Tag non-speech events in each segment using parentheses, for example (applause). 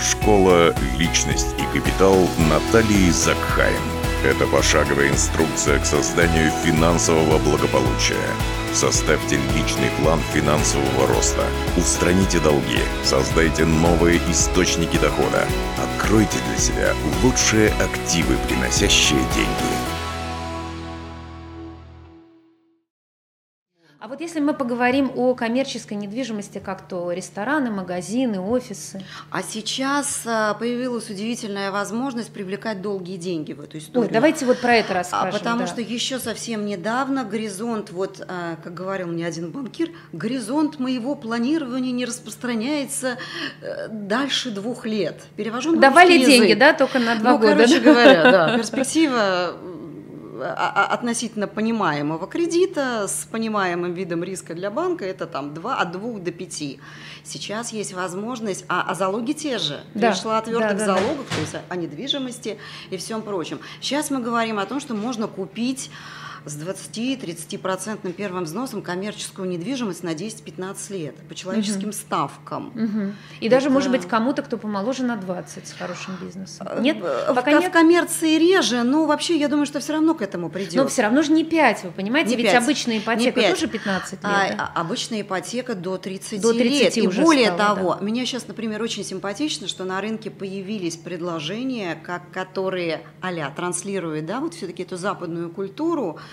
Школа «Личность и капитал» Натальи Закхайм. Это пошаговая инструкция к созданию финансового благополучия. Составьте личный план финансового роста. Устраните долги. Создайте новые источники дохода. Откройте для себя лучшие активы, приносящие деньги. Вот если мы поговорим о коммерческой недвижимости, как то рестораны, магазины, офисы. А сейчас а, появилась удивительная возможность привлекать долгие деньги в эту историю. Ой, давайте вот про это А расскажем. потому да. что еще совсем недавно горизонт, вот, а, как говорил мне один банкир, горизонт моего планирования не распространяется э, дальше двух лет. Перевожу на Давали деньги, язык. да, только на два ну, года. короче да? говоря, да, (laughs) перспектива а- а- относительно понимаемого кредита с понимаемым видом риска для банка это там 2, от 2 до 5. Сейчас есть возможность, а, а залоги те же. Да, Речь шла о твердых да, да, да. залогах, то есть о недвижимости и всем прочем. Сейчас мы говорим о том, что можно купить с 20-30% первым взносом коммерческую недвижимость на 10-15 лет по человеческим ставкам. Мгм. И даже, Это- может быть, кому-то, кто помоложе на 20 с хорошим бизнесом. Э, Нет, в, пока ко- нет. в коммерции реже, но вообще я думаю, что все равно к этому придет. Но все равно же не 5, вы понимаете? Не Ведь пять, обычная не ипотека тоже 15 лет. А, да? а- обычная ипотека до 30, До 30 лет. И более стало, того, да. мне сейчас, например, очень симпатично, что на рынке появились предложения, как, которые а транслируют, да, вот все-таки эту западную культуру,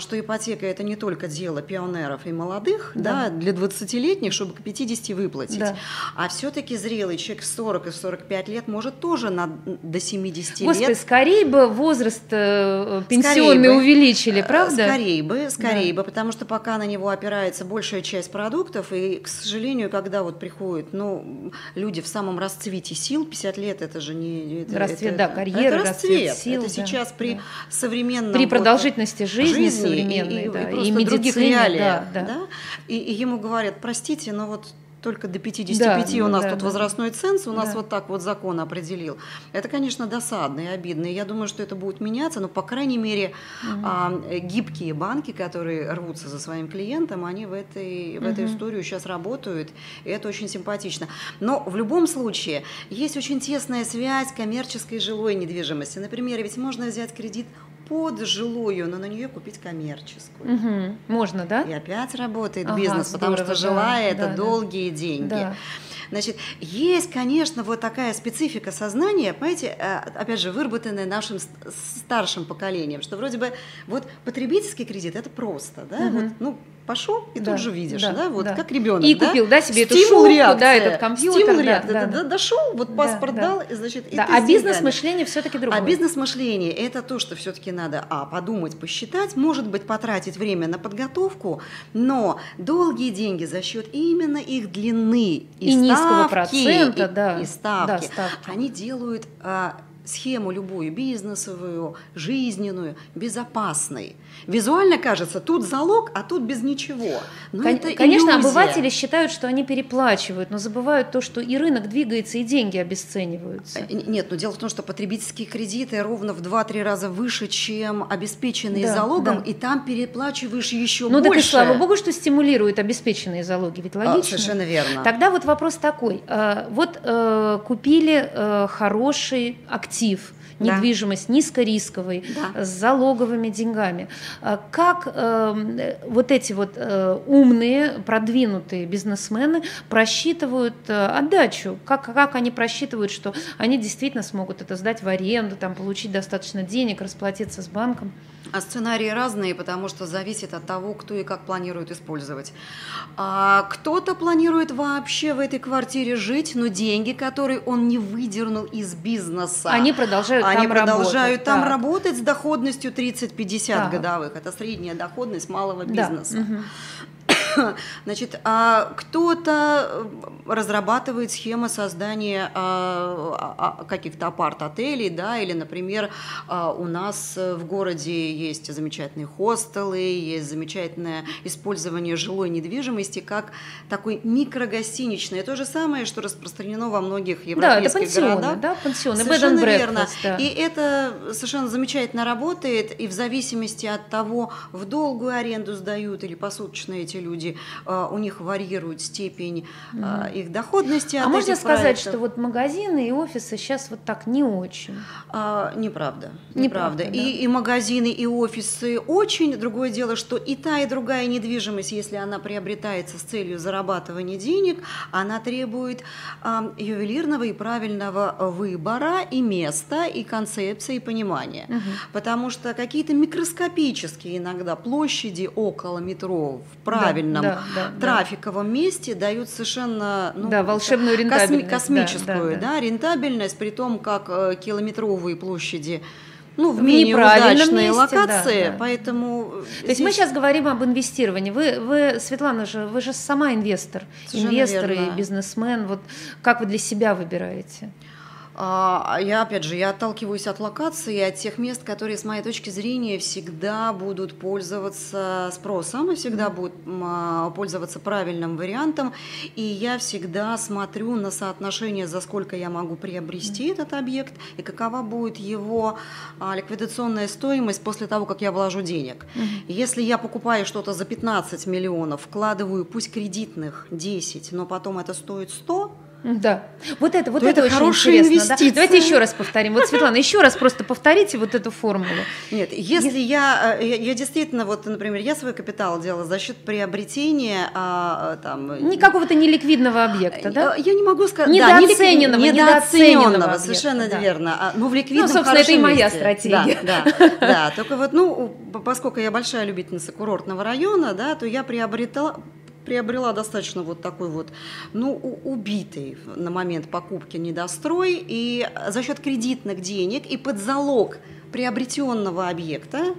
что ипотека это не только дело пионеров и молодых, Да. да, для 20-летних, чтобы к 50 выплатить, Да. а все-таки зрелый человек в 40 и в 45 лет может тоже на, до 70 Господи, лет скорее бы возраст э, пенсионный бы. увеличили, Э, правда? Скорее бы, скорее бы, потому что пока на него опирается большая часть продуктов, и, к сожалению, когда вот приходят, ну, люди в самом расцвете сил, 50 лет, это же не... Это, Расцвет, это- да, карьеры, это расцвет расцвет. сил, это да, сейчас при да. современном... При вот, продолжительности жизни, и- современной, и, да, и, и, других реалиях, да, да. И, и ему говорят, простите, но вот только до 55 Да, у нас да, тут да. возрастной ценз, у нас Да. вот так вот закон определил. Это, конечно, досадно и обидно. И я думаю, что это будет меняться, но, по крайней мере, а, э, гибкие банки, которые рвутся за своим клиентом, они в, этой, в эту Мгм. историю сейчас работают, и это очень симпатично. Но в любом случае есть очень тесная связь коммерческой и жилой недвижимости. Например, ведь можно взять кредит под жилую, но на нее купить коммерческую. Мгм. Можно, да? И опять работает Ага, бизнес, потому здорово, что да, жилая это да, да. долгие деньги. Да. Значит, есть, конечно, вот такая специфика сознания, понимаете, э, опять же, выработанная нашим старшим поколением, что вроде бы вот потребительский кредит это просто, да, Мгм. вот, ну, пошел и Да, тут же видишь, да, да, вот да. как ребенок. И да? купил, да, себе эту Стимул шубку, реакция, да, этот компьютер, Стимул да, реакция, да, да, да. дошел, вот паспорт да. дал, и, значит, и Да, а бизнес-мышление все-таки другое. А бизнес-мышление – это то, что все-таки надо, а, подумать, посчитать, может быть, потратить время на подготовку, но долгие деньги за счет именно их длины и, И низкого ставки, процента, и, да. и ставки, Да, ставки. они делают а, схему любую, бизнесовую, жизненную, безопасной. Визуально кажется, тут залог, а тут без ничего. Но Кон- это Конечно, иллюзия. обыватели считают, что они переплачивают, но забывают то, что и рынок двигается, и деньги обесцениваются. Э, Нет, но дело в том, что потребительские кредиты ровно в 2-3 раза выше, чем обеспеченные Да, залогом, да. и там переплачиваешь еще Ну больше. так и слава богу, что стимулируют обеспеченные залоги, ведь А, логично. совершенно верно. Тогда вот вопрос такой. э, Вот э, купили хороший актив, Да. недвижимость низкорисковый, Да. с залоговыми деньгами. А Как э, вот эти вот э, умные, продвинутые бизнесмены просчитывают э, отдачу? Как, как они просчитывают, что они действительно смогут это сдать в аренду, там, получить достаточно денег, расплатиться с банком? А сценарии разные, потому что зависит от того, кто и как планирует использовать. А кто-то планирует вообще в этой квартире жить, но деньги, которые он не выдернул из бизнеса, Они продолжают они там продолжают работать. там работать с доходностью 30-50 Так. годовых. Это средняя доходность малого Да, бизнеса. (laughs) Значит, а кто-то э, разрабатывает схемы создания а, а, а, каких-то апарт-отелей, да, или, например, а, у нас э, в городе есть замечательные хостелы, есть замечательное использование жилой недвижимости как такой микрогостиничный. То же самое, что распространено во многих Да, это европейских пансионы, городах. да, пансионы, Совершенно верно. да. И это совершенно замечательно работает, и в зависимости от того, в долгую аренду сдают или посуточно эти люди площади, э, у них варьирует степень э, их доходности. А можно сказать, проектов. что вот магазины и офисы сейчас вот так не очень? А, неправда. Неправда. неправда да? и, и магазины, и офисы очень. Другое дело, что и та, и другая недвижимость, если она приобретается с целью зарабатывания денег, она требует э, ювелирного и правильного выбора и места, и концепции, и понимания. Угу. Потому что какие-то микроскопические иногда площади около метро в правильном да, да, да, трафиковом да. месте дают совершенно ну, да, волшебную рентабельность. космическую да, да, да. Да, рентабельность, при том, как э, километровые площади ну, в, в менее удачные месте, локации, да, да. поэтому... То здесь... есть мы сейчас говорим об инвестировании. Вы, вы, Светлана же, вы же сама инвестор, Совершенно инвестор верно. и бизнесмен. Вот как вы для себя выбираете? А, я, опять же, я отталкиваюсь от локации, от тех мест, которые, с моей точки зрения, всегда будут пользоваться спросом, и всегда будут а, пользоваться правильным вариантом. И я всегда смотрю на соотношение, за сколько я могу приобрести этот объект, и какова будет его а, ликвидационная стоимость после того, как я вложу денег. Если я покупаю что-то за 15 миллионов, вкладываю, пусть кредитных 10, но потом это стоит 100, да. Вот это, вот это, это очень интересно. Да? Давайте еще раз повторим. Вот, Светлана, еще раз просто повторите вот эту формулу. Нет, если я, э, я, я действительно, вот, например, я свой капитал делала за счет приобретения а, там... Не какого-то неликвидного объекта, да? Я не могу сказать... Недооцененного. Да, недооцененного, недооцененного совершенно да. верно. А, ну, в ликвидном Ну, собственно, это и моя стратегия. Да, да, да. Только вот, ну, поскольку я большая любительница курортного района, да, то я приобретала, приобрела достаточно вот такой вот, ну, убитый на момент покупки недострой, и за счет кредитных денег и под залог приобретенного объекта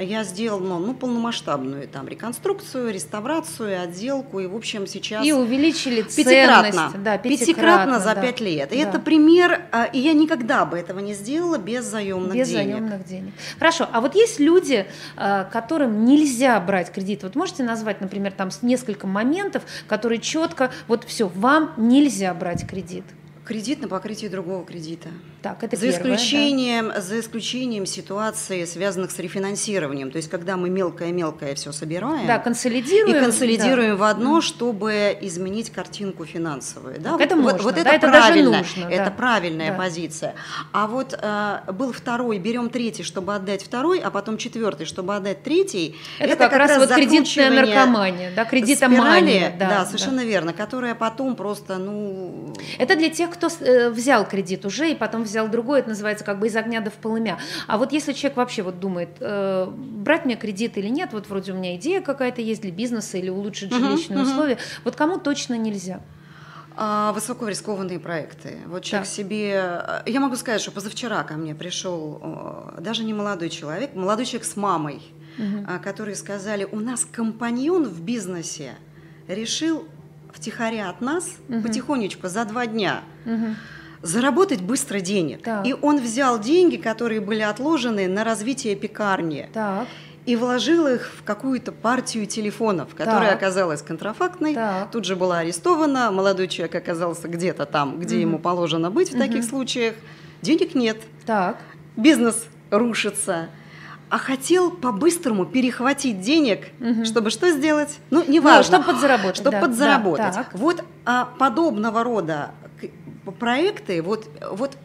я сделал ну, ну, полномасштабную там реконструкцию, реставрацию, отделку, и, в общем, сейчас... И увеличили пятикратно, ценность. Да, пятикратно, пятикратно за пять лет. И да. это пример, а, и я никогда бы этого не сделала без заемных без денег. Без заемных денег. Хорошо, а вот есть люди, а, которым нельзя брать кредит. Вот можете назвать, например, там несколько моментов, которые четко, вот все, вам нельзя брать кредит? Кредит на покрытие другого кредита. Так, это за первое, исключением, да? за исключением ситуации, связанных с рефинансированием. То есть, когда мы мелкое-мелкое все собираем. Да, консолидируем. И консолидируем да. в одно, чтобы изменить картинку финансовую. Да? Так это вот, можно, вот да, это, это правильно, даже нужно. Это да. правильная да. позиция. А вот э, был второй, берем третий, чтобы отдать второй, а потом четвертый, чтобы отдать третий. Это, это как, как раз, раз вот кредитная наркомания, да, кредитомания. да, да, совершенно да. верно, которая потом просто, ну... Это для тех, кто э, взял кредит уже и потом взял другой, это называется как бы из огня до в полымя. А вот если человек вообще вот думает, э, брать мне кредит или нет, вот вроде у меня идея какая-то есть для бизнеса или улучшить жилищные uh-huh, условия, вот кому точно нельзя? А, высокорискованные проекты. Вот человек да. себе... Э, я могу сказать, что позавчера ко мне пришел даже не молодой человек, молодой человек с мамой, угу. которые сказали, у нас компаньон в бизнесе решил втихаря от нас, угу. потихонечку, за два дня, угу. заработать быстро денег. Так. И он взял деньги, которые были отложены на развитие пекарни. Так и вложил их в какую-то партию телефонов, которая так. оказалась контрафактной. Так. Тут же была арестована, молодой человек оказался где-то там, где угу. ему положено быть в угу. таких случаях. Денег нет. Так. Бизнес рушится а хотел по-быстрому перехватить денег, угу. чтобы что сделать? Ну, неважно. Ну, чтобы подзаработать. Чтобы да, подзаработать. Да, вот а, подобного рода проекты, вот, вот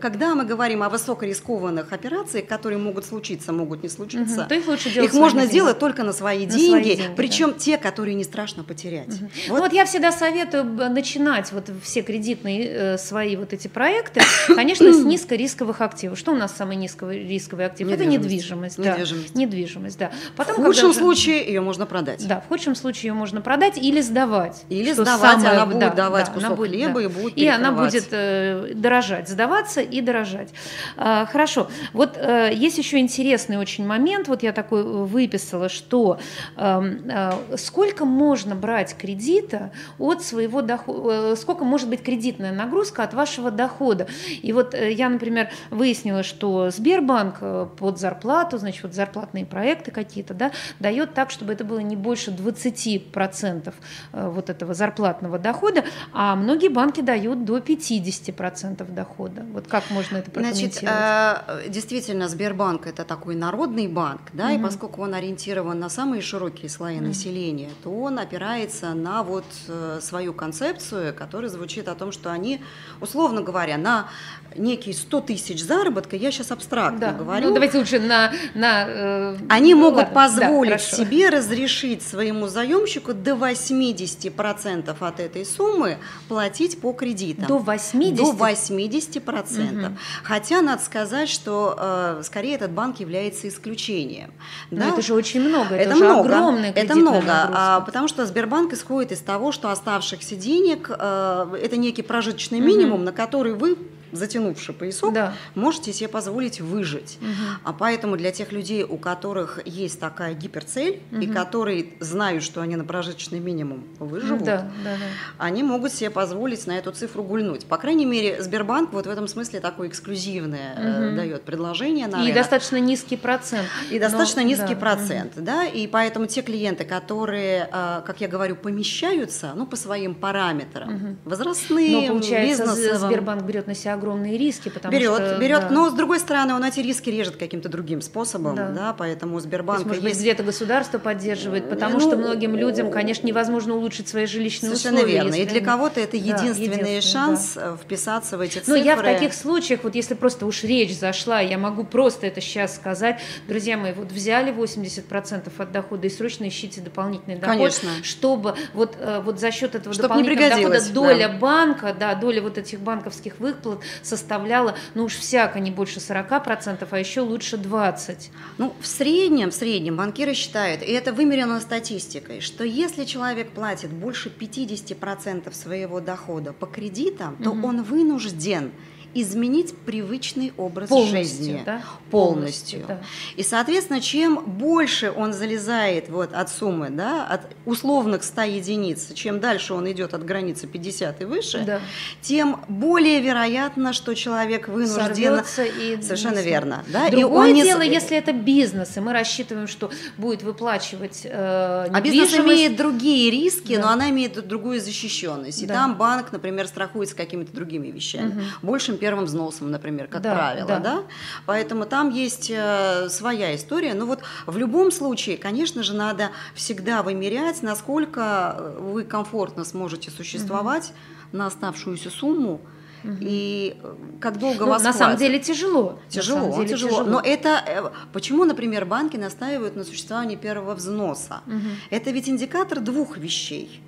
когда мы говорим о высокорискованных операциях, которые могут случиться, могут не случиться, угу. их лучше делать их можно деньги. делать только на свои на деньги, свои деньги причем да. те, которые не страшно потерять. Угу. Вот. Ну, вот я всегда советую начинать вот все кредитные э, свои вот эти проекты, (coughs) конечно, с низкорисковых активов. Что у нас самый низкорисковый актив? Это недвижимость. Недвижимость. Да. недвижимость, да. Потом, в худшем случае ее можно продать. Да, в худшем случае ее можно продать или сдавать. Или сдавать, самое, она будет да, давать да, кусок будет, хлеба да. и будет И она будет э, дорожать. Сдавать развиваться и дорожать. А, хорошо. Вот э, есть еще интересный очень момент. Вот я такой э, выписала, что эм, э, сколько можно брать кредита от своего дохода, сколько может быть кредитная нагрузка от вашего дохода. И вот я, например, выяснила, что Сбербанк под зарплату, значит, вот зарплатные проекты какие-то, да, дает так, чтобы это было не больше 20% вот этого зарплатного дохода, а многие банки дают до 50% дохода. Это? Вот как можно это прокомментировать? Значит, э, действительно, Сбербанк это такой народный банк, да, угу. и поскольку он ориентирован на самые широкие слои угу. населения, то он опирается на вот э, свою концепцию, которая звучит о том, что они, условно говоря, на некие 100 тысяч заработка, я сейчас абстрактно да. говорю. Ну, давайте лучше на... на э, они ну, могут ладно. позволить да, себе разрешить своему заемщику до 80% от этой суммы платить по кредитам. До 80%? До 80%. Угу. Хотя надо сказать, что э, скорее этот банк является исключением. Но да? это же очень много, это, это же много, огромное Это много, а, потому что Сбербанк исходит из того, что оставшихся денег э, это некий прожиточный минимум, угу. на который вы затянувший поясок, да. можете себе позволить выжить. Угу. А поэтому для тех людей, у которых есть такая гиперцель, угу. и которые знают, что они на прожиточный минимум выживут, да, да, да. они могут себе позволить на эту цифру гульнуть. По крайней мере, Сбербанк вот в этом смысле такое эксклюзивное угу. э, дает предложение. На и рынок. достаточно низкий процент. И но, достаточно низкий да, процент, угу. да, и поэтому те клиенты, которые, э, как я говорю, помещаются, ну, по своим параметрам, угу. возрастные, но, получается, бизнесовым. Сбербанк берет на себя огромные риски, потому берет, что... Берет, да. но с другой стороны он эти риски режет каким-то другим способом, да, да поэтому у Сбербанка есть... Может быть, где-то государство поддерживает, потому ну, что многим людям, конечно, невозможно улучшить свои жилищные совершенно условия. Совершенно верно, и для кого-то это единственный, да, единственный шанс да. Э, вписаться в эти цифры. Ну, я в таких случаях, вот если просто уж речь зашла, я могу просто это сейчас сказать, друзья мои, вот взяли 80% от дохода и срочно ищите дополнительный доход, конечно. чтобы вот, э, вот за счет этого Чтоб дополнительного дохода доля да. банка, да, доля вот этих банковских выплат составляла ну уж всяко не больше 40%, а еще лучше 20%. Ну, в среднем, в среднем банкиры считают, и это вымерено статистикой, что если человек платит больше 50% своего дохода по кредитам, то угу. он вынужден изменить привычный образ полностью, жизни да? полностью. полностью да. И, соответственно, чем больше он залезает вот от суммы, да, от условных 100 единиц, чем дальше он идет от границы 50 и выше, да. тем более вероятно, что человек вынужден... и... Совершенно верно. Да? Другое и он дело, не... если это бизнес, и мы рассчитываем, что будет выплачивать э, А бизнес имеет другие риски, да. но она имеет другую защищенность. И да. там банк, например, страхуется какими-то другими вещами. Угу. Большим первым взносом, например, как да, правило, да. да? Поэтому там есть э, своя история. Но вот в любом случае, конечно же, надо всегда вымерять, насколько э, вы комфортно сможете существовать угу. на оставшуюся сумму. Угу. И э, как долго ну, вас На самом деле тяжело. Тяжело, деле тяжело. тяжело. Но это почему, например, банки настаивают на существовании первого взноса? Угу. Это ведь индикатор двух вещей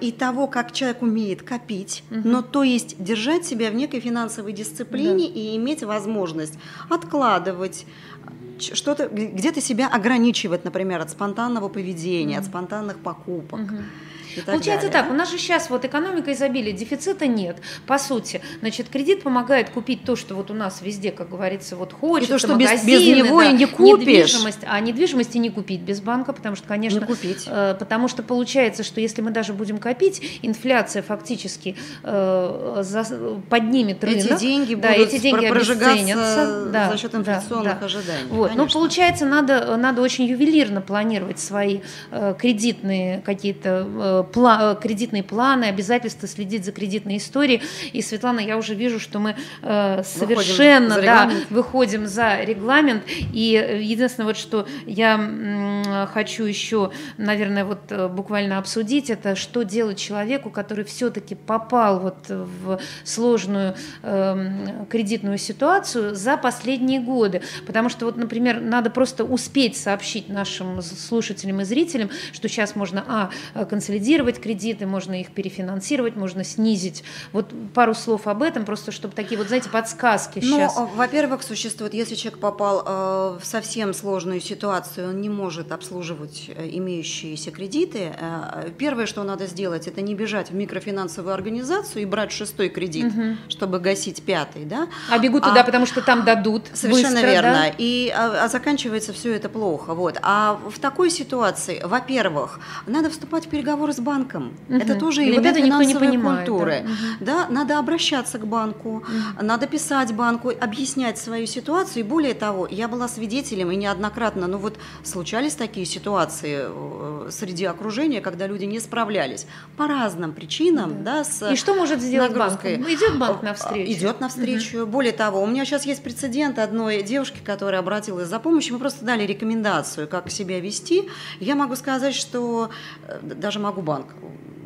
и того, как человек умеет копить, угу. но то есть держать себя в некой финансовой дисциплине да. и иметь возможность откладывать что-то, где-то себя ограничивать, например, от спонтанного поведения, угу. от спонтанных покупок. Угу. Получается далее. так, у нас же сейчас вот экономика изобилия, дефицита нет, по сути. Значит, кредит помогает купить то, что вот у нас везде, как говорится, вот хочется, и то, что магазины, без, без него да, и не купишь. Недвижимость, а недвижимости не купить без банка, потому что, конечно, не купить. Э, потому что получается, что если мы даже будем копить, инфляция фактически э, за, поднимет рынок. Эти деньги да, будут эти деньги обесценятся да, за счет инфляционных да, ожиданий. Вот. Но получается, надо, надо очень ювелирно планировать свои э, кредитные какие-то э, пла- э, кредитные планы, обязательства следить за кредитной историей. И, Светлана, я уже вижу, что мы э, совершенно выходим да, выходим за регламент. И э, единственное, вот, что я хочу еще, наверное, вот э, буквально обсудить, это что делать человеку, который все-таки попал вот в сложную э, кредитную ситуацию за последние годы. Потому что, вот, например, надо просто успеть сообщить нашим слушателям и зрителям, что сейчас можно, а, консолидировать консолидировать кредиты, можно их перефинансировать, можно снизить. Вот пару слов об этом, просто чтобы такие вот, знаете, подсказки ну, сейчас. во-первых, существует, если человек попал э, в совсем сложную ситуацию, он не может обслуживать э, имеющиеся кредиты, э, первое, что надо сделать, это не бежать в микрофинансовую организацию и брать шестой кредит, угу. чтобы гасить пятый, да? А бегут туда, а, потому что там дадут. Совершенно быстро, верно. Да? И а, а заканчивается все это плохо. Вот. А в такой ситуации, во-первых, надо вступать в переговоры с банком. Мгм. Это тоже И вот элемент это никто не понимает, культуры. да. Да, надо обращаться к банку, надо писать банку, объяснять свою ситуацию. И более того, я была свидетелем и неоднократно, ну вот случались такие ситуации э, среди окружения, когда люди не справлялись по разным причинам, да, с И что может сделать банк? нагрузкой. Идет банк навстречу? Идет навстречу. Более того, у меня сейчас есть прецедент одной девушки, которая обратилась за помощью. Мы просто дали рекомендацию, как себя вести. Я могу сказать, что э, даже могу банк Բանկ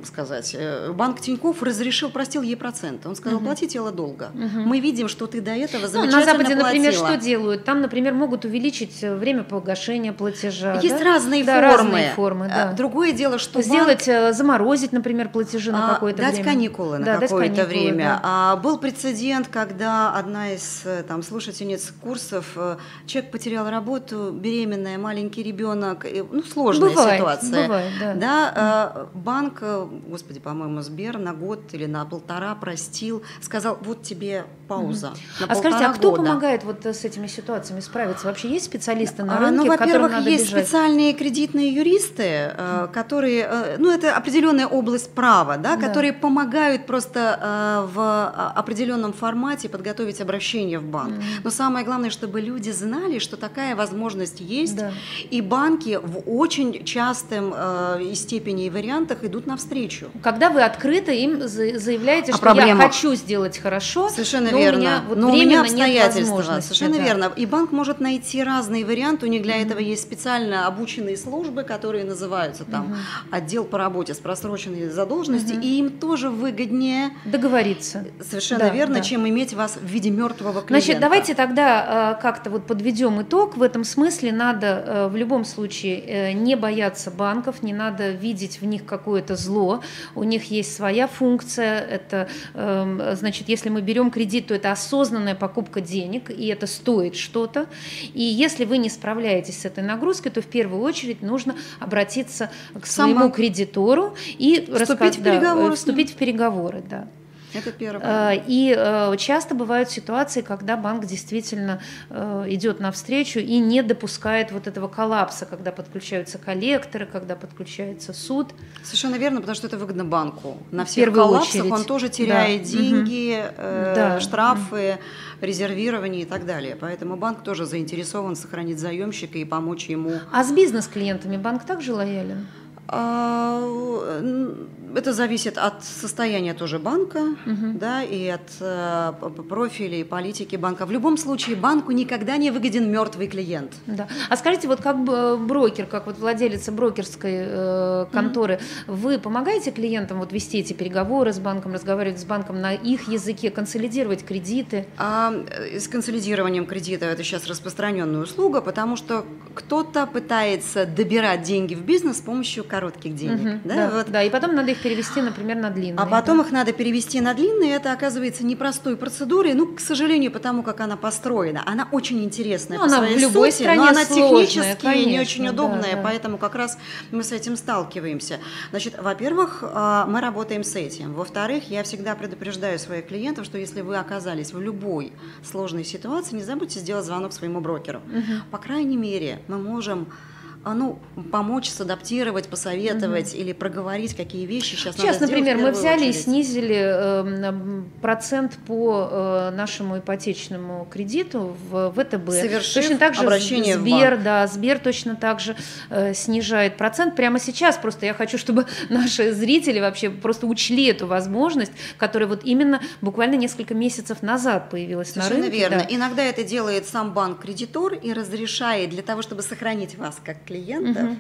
сказать. э, Банк Тиньков разрешил, простил ей проценты. Он сказал, плати тело долго. Мы видим, что ты до этого Ну, замечательно на Западе, например, платила». что делают? Там, например, могут увеличить э, время погашения платежа. Есть да? разные Да, формы. разные формы, Э, да. Другое дело, что банк- Сделать, э, заморозить, например, платежи на А, какое-то дать время. каникулы на Да, дать какое-то каникулы, время. да. А, был прецедент, когда одна из там, слушательниц курсов, человек потерял работу, беременная, маленький ребенок, ну, сложная Бывает, ситуация. бывает, да. э, банк, господи, по-моему, Сбер на год или на полтора простил, сказал, вот тебе пауза. на А скажите, а кто года. помогает вот э, с этими ситуациями справиться? Вообще есть специалисты на А, рынке, ну, к которым во-первых, надо есть бежать? специальные кредитные юристы, э, которые, э, ну, это определенная область права, да, Да. которые помогают просто в а, определенном формате подготовить обращение в банк. Но самое главное, чтобы люди знали, что такая возможность есть, Да. и банки в очень частом э, и степени и вариантах идут навстречу. Когда вы открыто им за- заявляете, О что я проблемах. хочу сделать хорошо, Совершенно но верно. у меня вот Но у меня обстоятельства. Совершенно да. верно. И банк может найти разные варианты. У них для этого есть специально обученные службы, которые называются там отдел по работе с просроченной задолженностью, и им тоже выгоднее. Договориться. Совершенно Да, верно, да. чем иметь вас в виде мертвого клиента. Значит, давайте тогда э, как-то вот подведем итог. В этом смысле надо э, в любом случае э, не бояться банков, не надо видеть в них какое-то зло. У них есть своя функция. Это, эм, значит, если мы берем кредит, то это осознанная покупка денег, и это стоит что-то. И если вы не справляетесь с этой нагрузкой, то в первую очередь нужно обратиться к своему банк. кредитору и Вступить в раска- да, э, переговоры ним. вступить в переговоры, да. Это первое. Э, И э, часто бывают ситуации, когда банк действительно э, идет навстречу и не допускает вот этого коллапса, когда подключаются коллекторы, когда подключается суд. Совершенно верно, потому что это выгодно банку. На всех первую коллапсах очередь. он тоже теряет Да. деньги, э, Да. штрафы, резервирование и так далее. Поэтому банк тоже заинтересован сохранить заемщика и помочь ему. А с бизнес-клиентами банк также лоялен? Это зависит от состояния тоже банка, да, и от э, п- п- профиля и политики банка. В любом случае банку никогда не выгоден мертвый клиент. Да. А скажите, вот как э, брокер, как вот владелица брокерской э, конторы, вы помогаете клиентам вот вести эти переговоры с банком, разговаривать с банком на их языке, консолидировать кредиты? А э, с консолидированием кредита это сейчас распространенная услуга, потому что кто-то пытается добирать деньги в бизнес с помощью коротких денег. Мгм, да, да, вот. да, и потом надо их перевести, например, на длинные. А потом да. их надо перевести на длинные. Это оказывается непростой процедурой. Ну, к сожалению, потому как она построена. Она очень интересная Ну, по она своей в любой сути, стране но она сложная, технически не конечно, очень да, удобная, да. поэтому как раз мы с этим сталкиваемся. Значит, во-первых, а, мы работаем с этим. Во-вторых, я всегда предупреждаю своих клиентов, что если вы оказались в любой сложной ситуации, не забудьте сделать звонок своему брокеру. По крайней мере, мы можем ну, помочь садаптировать, посоветовать или проговорить, какие вещи сейчас надо Сейчас, в например, мы взяли и очередь. снизили э, процент по э, нашему ипотечному кредиту в ВТБ. Совершив точно так же обращение в Сбер, банк. да, Сбер точно так же э, снижает процент прямо сейчас. Просто я хочу, чтобы (laughs) наши зрители вообще просто учли эту возможность, которая вот именно буквально несколько месяцев назад появилась на Совершенно рынке. верно. да. Иногда это делает сам банк-кредитор и разрешает для того, чтобы сохранить вас как клиентов.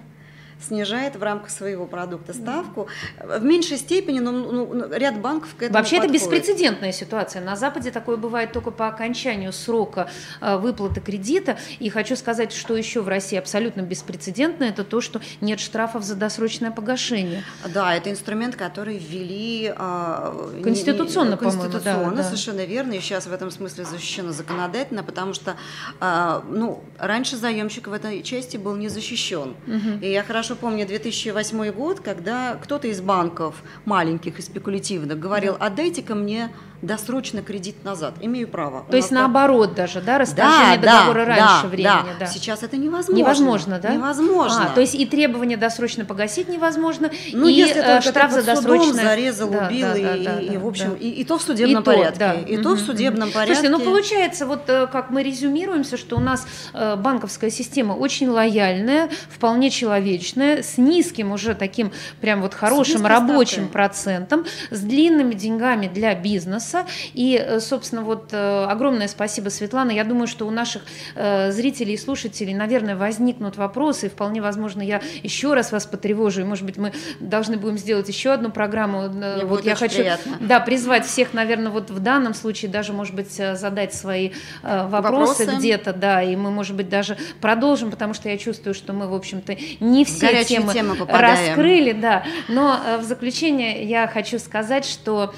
Снижает в рамках своего продукта ставку. В меньшей степени, но ну, ну, ряд банков к этому Вообще это подходит. беспрецедентная ситуация. На Западе такое бывает только по окончанию срока э, выплаты кредита. И хочу сказать, что еще в России абсолютно беспрецедентно, это то, что нет штрафов за досрочное погашение. Да, это инструмент, который ввели а, не- Конституционно, не- по-моему, да, конституционно, да. совершенно верно, и сейчас в этом смысле защищено законодательно, потому что а, ну, раньше заемщик в этой части был не защищен. И я хорошо хорошо помню 2008 год, когда кто-то из банков маленьких и спекулятивных говорил, отдайте-ка мне досрочно кредит назад. Имею право. То есть наоборот даже, да, расторжение да, договора да, раньше да, времени. Да. да. Сейчас это невозможно. Невозможно, да? Невозможно. А, то есть и требование досрочно погасить невозможно, ну, и если э, штраф за досрочное. зарезал, да, убил, да, и, да, и, да, и, в общем, да. и, и то в судебном и порядке. То, да. И угу, то в судебном порядке. Слушайте, ну получается, вот э, как мы резюмируемся, что у нас э, банковская система очень лояльная, вполне человечная, с низким уже таким прям вот хорошим рабочим ставкой. процентом, с длинными деньгами для бизнеса и Э, собственно, вот э, огромное спасибо, Светлана. Я думаю, что у наших э, зрителей и слушателей, наверное, возникнут вопросы, и вполне возможно, я еще раз вас потревожу, и, может быть, мы должны будем сделать еще одну программу. Мне вот я хочу приятно. да, призвать всех, наверное, вот в данном случае даже, может быть, задать свои вопросы, вопросы. где-то, да, и мы, может быть, даже продолжим, потому что я чувствую, что мы, в общем-то, не все темы, темы раскрыли, да. Но в заключение я хочу сказать, что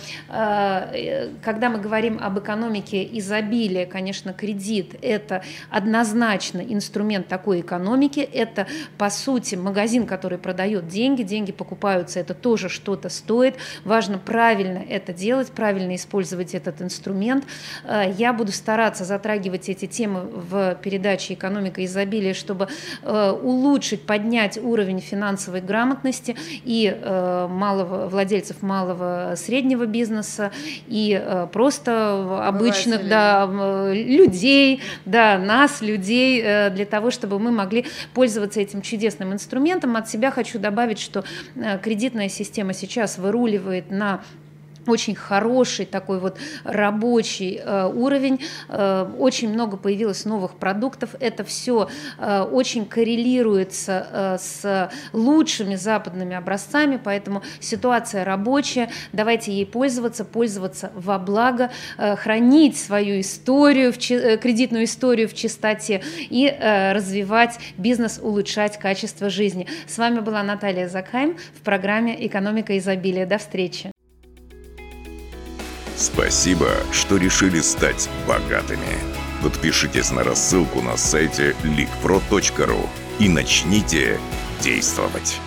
когда мы говорим об экономике изобилия, конечно, кредит – это однозначно инструмент такой экономики. Это, по сути, магазин, который продает деньги, деньги покупаются, это тоже что-то стоит. Важно правильно это делать, правильно использовать этот инструмент. Э, я буду стараться затрагивать эти темы в передаче «Экономика изобилия», чтобы э, улучшить, поднять уровень финансовой грамотности и э, малого, владельцев малого среднего бизнеса, и просто просто обычных да, людей, да, нас, людей, э, для того, чтобы мы могли пользоваться этим чудесным инструментом. От себя хочу добавить, что э, кредитная система сейчас выруливает на очень хороший такой вот рабочий э, уровень, э, очень много появилось новых продуктов, это все э, очень коррелируется э, с лучшими западными образцами, поэтому ситуация рабочая, давайте ей пользоваться, пользоваться во благо, э, хранить свою историю, в э, кредитную историю в чистоте и развивать бизнес, улучшать качество жизни. С вами была Наталья Закхайм в программе «Экономика изобилия». До встречи! Спасибо, что решили стать богатыми. Подпишитесь на рассылку на сайте leakpro.ru и начните действовать.